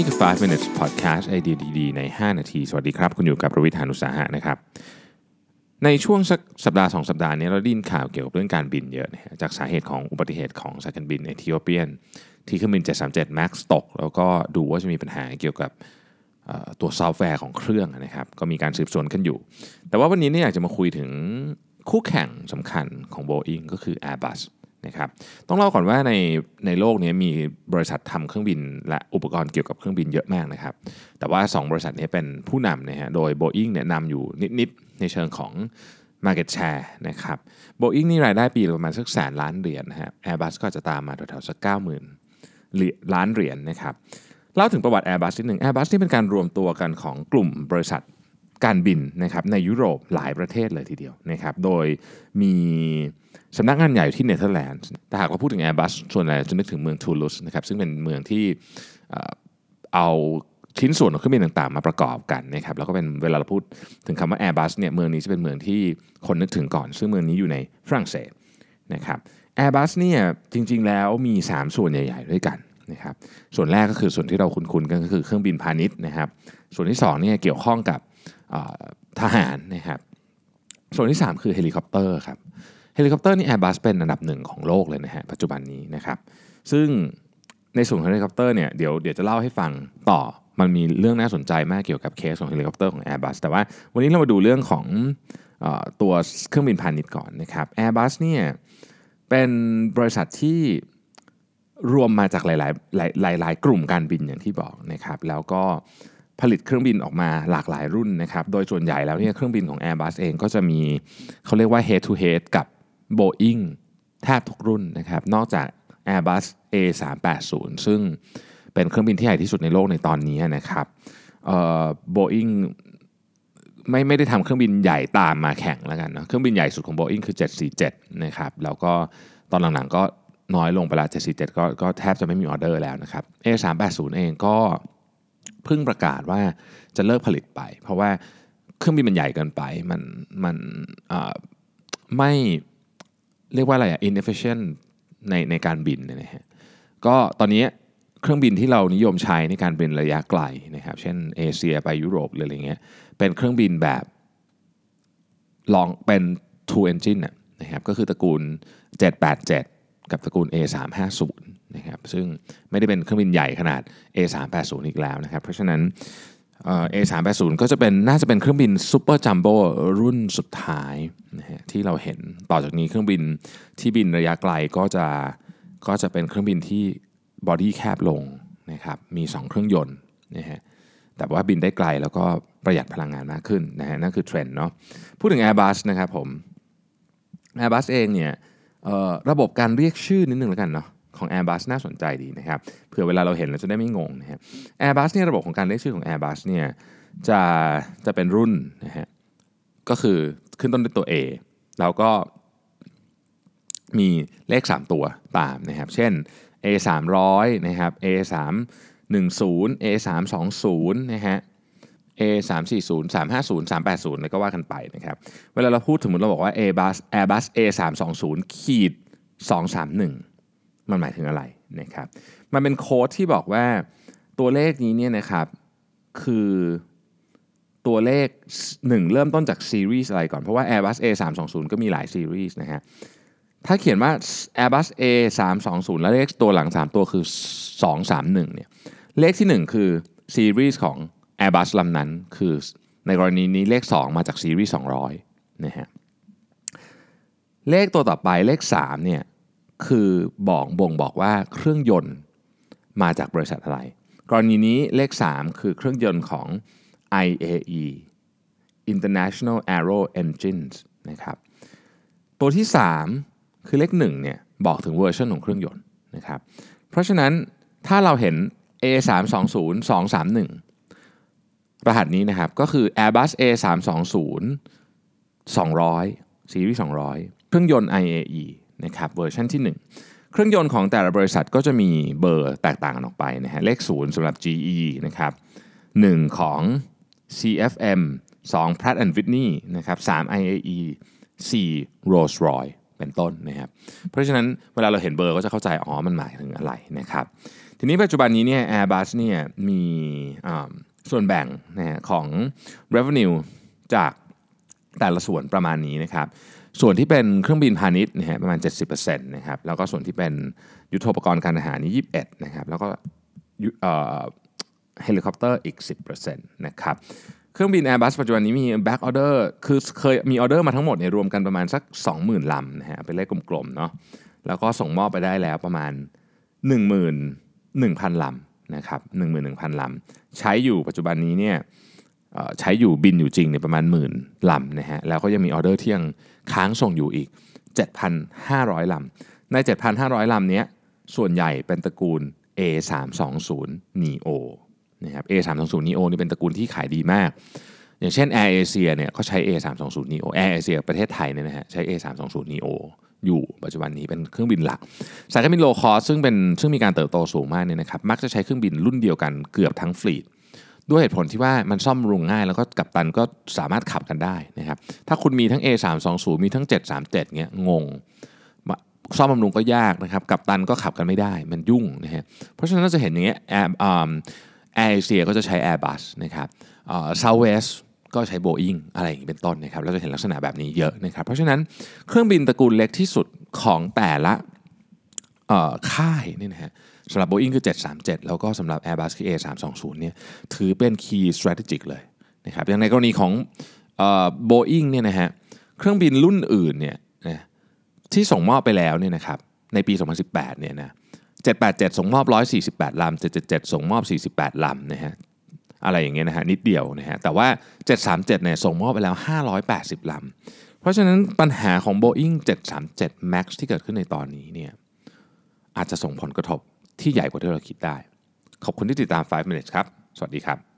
นี่คือ 5 minutes podcast ไอเดียดีๆใน 5 นาที สวัสดีครับ คุณอยู่กับผมรวิศ หาญอุตสาหะนะครับ ในช่วงสักสัปดาห์ 2 สัปดาห์นี้เราได้ยินข่าวเกี่ยวกับเรื่องการบินเยอะนะฮะจากสาเหตุของอุบัติเหตุของสายการบินเอธิโอเปียน ที่เครื่องบิน 737 MAX ตก แล้วก็ดูว่าจะมีปัญหาเกี่ยวกับตัวซอฟต์แวร์ของเครื่องนะครับ ก็มีการสืบสวนกันอยู่ แต่ว่าวันนี้เนี่ยอยากจะมาคุยถึงคู่แข่งสำคัญของ Boeing ก็คือ Airbus นะครับต้องเล่าก่อนว่าในในโลกนี้มีบริษัททำเครื่องบิน และอุปกรณ์เกี่ยวกับเครื่องบินเยอะมากนะครับ แต่ว่า 2 บริษัทนี้เป็นผู้นำนะฮะโดย Boeing เนี่ยนำอยู่นิดๆในเชิงของ Market Share นะครับ Boeing นี่รายได้ปีประมาณสักแสนล้านเหรียญนะฮะ Airbus ก็จะตามมาแถวๆสักเก้าหมื่นล้านเหรียญนะครับเล่าถึงประวัติ Airbus นิดหนึ่ง Airbus นี่เป็นการรวมตัวกันของกลุ่มบริษัท การบินนะครับในยุโรปหลายประเทศเลยทีเดียวนะครับโดยมีสำนักงานใหญ่อยู่ที่เนเธอร์แลนด์แต่หากเราพูดถึง Airbus ส่วนใหญ่จะนึกถึงเมืองทูลุสนะครับซึ่งเป็นเมืองที่เอาชิ้นส่วนของเครื่องบินต่างๆ มาประกอบกันนะครับแล้วก็เป็นเวลาเราพูดถึงคำว่า Airbus เนี่ยเมืองนี้จะเป็นเมืองที่คนนึกถึงก่อน ซึ่งเมืองนี้อยู่ในฝรั่งเศสนะครับ Airbus เนี่ยจริงๆแล้วมี 3 ส่วนใหญ่ ๆ ด้วยกันนะครับส่วนแรกก็คือส่วนที่เราคุ้นๆกันก็คือเครื่องบินพาณิชย์นะครับส่วนที่2เนี่ยเกี่ยวข้องกับ ทหารนะครับส่วนที่ 3 คือเฮลิคอปเตอร์ครับเฮลิคอปเตอร์นี่ Airbus เป็นอันดับหนึ่งของโลกเลยนะฮะปัจจุบันนี้นะครับซึ่งในส่วนของเฮลิคอปเตอร์เนี่ยเดี๋ยวเดี๋ยวจะเล่าให้ฟังต่อมันมีเรื่องน่าสนใจมากเกี่ยวกับเคสของเฮลิคอปเตอร์ของ Airbus แต่ว่าวันนี้เรามาดูเรื่องของอตัวเครื่องบินพาณิชย์ก่อนนะครับ Airbus เนี่ยเป็นบริษัทที่รวมมาจากหลายๆหลายหลายๆกลุ่มการบินอย่างที่บอกนะครับแล้วก็ ผลิตเครื่องบินออกมาหลากหลายรุ่นนะครับ โดยส่วนใหญ่แล้วเนี่ยเครื่องบินของ Airbus เองก็จะมีเขาเรียกว่า head to head กับ Boeing แทบทุกรุ่นนะครับ นอกจาก Airbus A380 ซึ่งเป็นเครื่องบินที่ใหญ่ที่สุดในโลกในตอนนี้นะครับเอ่อ Boeing ไม่ไม่ได้ทำเครื่องบินใหญ่ตามมาแข่งแล้วกันเนอะเครื่องบินใหญ่สุดของ Boeing คือ 747 นะครับแล้วก็ตอนหลังๆก็น้อยลงไปล้ว747 ก็ก็แทบจะไม่มีออเดอร์แล้วนะครับ A380 เองก็ เพิ่งประกาศว่าจะเลิกผลิตไป เพราะว่าเครื่องบินมันใหญ่เกินไป มันมันไม่เรียกว่าอะไรอะ inefficient ในในการบินนะฮะก็ตอนนี้เครื่องบินที่เรานิยมใช้ในการบินระยะไกลนะครับ เช่นเอเชียไปยุโรปหรืออะไรเงี้ยเป็นเครื่องบินแบบลองเป็น two engine น่ะนะครับก็คือตระกูล 787 กับตระกูล A350 นะครับซึ่งไม่ได้เป็นเครื่องบินใหญ่ขนาด A380 อีกแล้วนะครับเพราะฉะนั้นเอ่อ A380 ก็จะเป็นน่าจะเป็นเครื่องบิน super jumbo รุ่นสุดท้ายนะฮะที่เราเห็นต่อจากนี้เครื่องบินที่บินระยะไกลก็จะก็จะเป็นเครื่องบินที่ body แคบลงนะครับมี 2 เครื่องยนต์นะฮะแต่ว่าบินได้ไกลแล้วก็ประหยัดพลังงานมากขึ้นนะฮะนั่นคือเทรนด์เนาะพูดถึง Airbus นะครับผม Airbus เองเนี่ยระบบการเรียกชื่อนิดนึงแล้วกันเนาะ ของ Airbus น่าสนใจดีนะครับเผื่อเวลาเราเห็นเราจะได้ไม่งงนะฮะ Airbus เนี่ยระบบของการเรียกชื่อของ Airbus เนี่ยจะจะเป็นรุ่นนะฮะก็คือขึ้นต้นด้วยตัว A แล้วก็มีเลข 3 ตัวตามนะครับ เช่น A 3 0 0นะครับ A 3 1 0 A 3 2 0นะฮะ A 3 4 0 3 5 0 3 8 0แล้วก็ว่ากันไปนะครับ เวลาเราพูดถึงเราบอกว่า Airbus Airbus A 3 2 0ขีด231 มันหมายถึงอะไรนะครับ มันเป็นโค้ดที่บอกว่าตัวเลขนี้เนี่ยนะครับคือตัวเลข 1 เริ่มต้นจากซีรีส์อะไรก่อน เพราะว่า Airbus A 3 2 0 ก็มีหลายซีรีส์นะฮะถ้าเขียนว่า Airbus A 3 2 0 แล้วเลขตัวหลัง 3 ตัวคือ 231เนี่ยเลขที่ 1 คือซีรีส์ของ Airbus ลำนั้นคือในกรณีนี้เลข 2 มาจากซีรีส์200นะฮะเลขตัวต่อไปเลข3เนี่ย คือบอกบ่งบอกว่าเครื่องยนต์มาจากบริษัทอะไร กรณีนี้เลข 3 คือเครื่องยนต์ของ IAE International Aero Engines นะครับ ตัวที่ 3 คือเลข1เนี่ยบอกถึงเวอร์ชันของเครื่องยนต์นะครับ เพราะฉะนั้นถ้าเราเห็น A320 231 รหัสนี้นะครับก็คือ Airbus A320 200 ซีรีส์200 เครื่องยนต์ IAE นะครับเวอร์ชันที่ 1 เครื่องยนต์ของแต่ละบริษัทก็จะมีเบอร์แตกต่างกันออกไปนะฮะเลข 0สำหรับ GE นะครับ1ของ CFM 2 Pratt and Whitney นะครับ3 IAE 4 Rolls Royce เป็นต้นนะครับ เพราะฉะนั้นเวลาเราเห็นเบอร์ก็จะเข้าใจ อ๋อ มันหมายถึงอะไรนะครับ ทีนี้ปัจจุบันนี้เนี่ย Airbus เนี่ยมีส่วนแบ่งนะฮะของ revenue จาก แต่ละส่วนประมาณนี้นะครับ ส่วนที่เป็นเครื่องบินพาณิชย์นะฮะประมาณ 70%นะครับ แล้วก็ส่วนที่เป็นยุทโธปกรณ์การทหารนี่21นะครับ แล้วก็เฮลิคอปเตอร์อีก 10%นะครับ เครื่องบิน Airbus ปัจจุบันนี้มี back order คือเคยมีออเดอร์มาทั้งหมดเนี่ยรวมกันประมาณสัก 20,000 ลำนะฮะ เป็นเลขกลมๆเนาะ แล้วก็ส่งมอบไปได้แล้วประมาณ 11,000 ลำนะครับ11,000 ลำ ใช้อยู่ปัจจุบันนี้เนี่ย ใช้อยู่บินอยู่จริงเนี่ยประมาณหมื่นลำนะฮะแล้วก็ยังมีออเดอร์ที่ยังค้างส่งอยู่อีก 7,500 ลำ ใน 7,500 ลำเนี้ยส่วนใหญ่เป็นตระกูล A320 neo นะครับ A320 neo นี่เป็นตระกูลที่ขายดีมาก อย่างเช่น Air Asia เนี่ยเขาใช้ A320 neo Air Asia ประเทศไทยเนี่ยนะฮะใช้ A320 neo อยู่ปัจจุบันนี้เป็นเครื่องบินหลัก สายการบินโลคอสซึ่งเป็นซึ่งมีการเติบโตสูงมากเนี่ยนะครับมักจะใช้เครื่องบินรุ่นเดียวกันเกือบทั้งฟลีด ด้วยเหตุผลที่ว่ามันซ่อมบำรุงง่าย แล้วก็กัปตันก็สามารถขับกันได้นะครับถ้าคุณมีทั้ง A320 มีทั้ง 737เงี้ยงงซ่อมบำรุงก็ยากนะครับกับตันก็ขับกันไม่ได้มันยุ่งนะฮะเพราะฉะนั้นเราจะเห็นอย่างเงี้ยแอร์แอร์เอเชียก็จะใช้ Airbus นะครับเซาเวสก็ใช้ Boeing อะไรอย่างนี้เป็นต้นนะครับเราจะเห็นลักษณะแบบนี้เยอะนะครับเพราะฉะนั้นเครื่องบินตระกูลเล็กที่สุดของแต่ละ ค่ายนี่นะฮะสำหรับ Boeing คือ 737 แล้วก็สำหรับ Airbus คือ A320 เนี่ยถือเป็น key strategic เลยนะครับอย่างในกรณีของเอ่อ Boeing เนี่ยนะฮะเครื่องบินรุ่นอื่นเนี่ยนะที่ส่งมอบไปแล้วเนี่ยนะครับในปี 2018 เนี่ยนะ787 ส่งมอบ 148 ลำ 777 ส่งมอบ 48 ลำนะฮะอะไรอย่างเงี้ยนะฮะนิดเดียวนะฮะแต่ว่า 737 เนี่ยส่งมอบไปแล้ว 580 ลำ เพราะฉะนั้นปัญหาของ Boeing 737 MAX ที่เกิดขึ้นในตอนนี้เนี่ย อาจจะส่งผลกระทบที่ใหญ่กว่าที่เราคิดได้ ขอบคุณที่ติดตาม 5 minutes ครับ สวัสดีครับ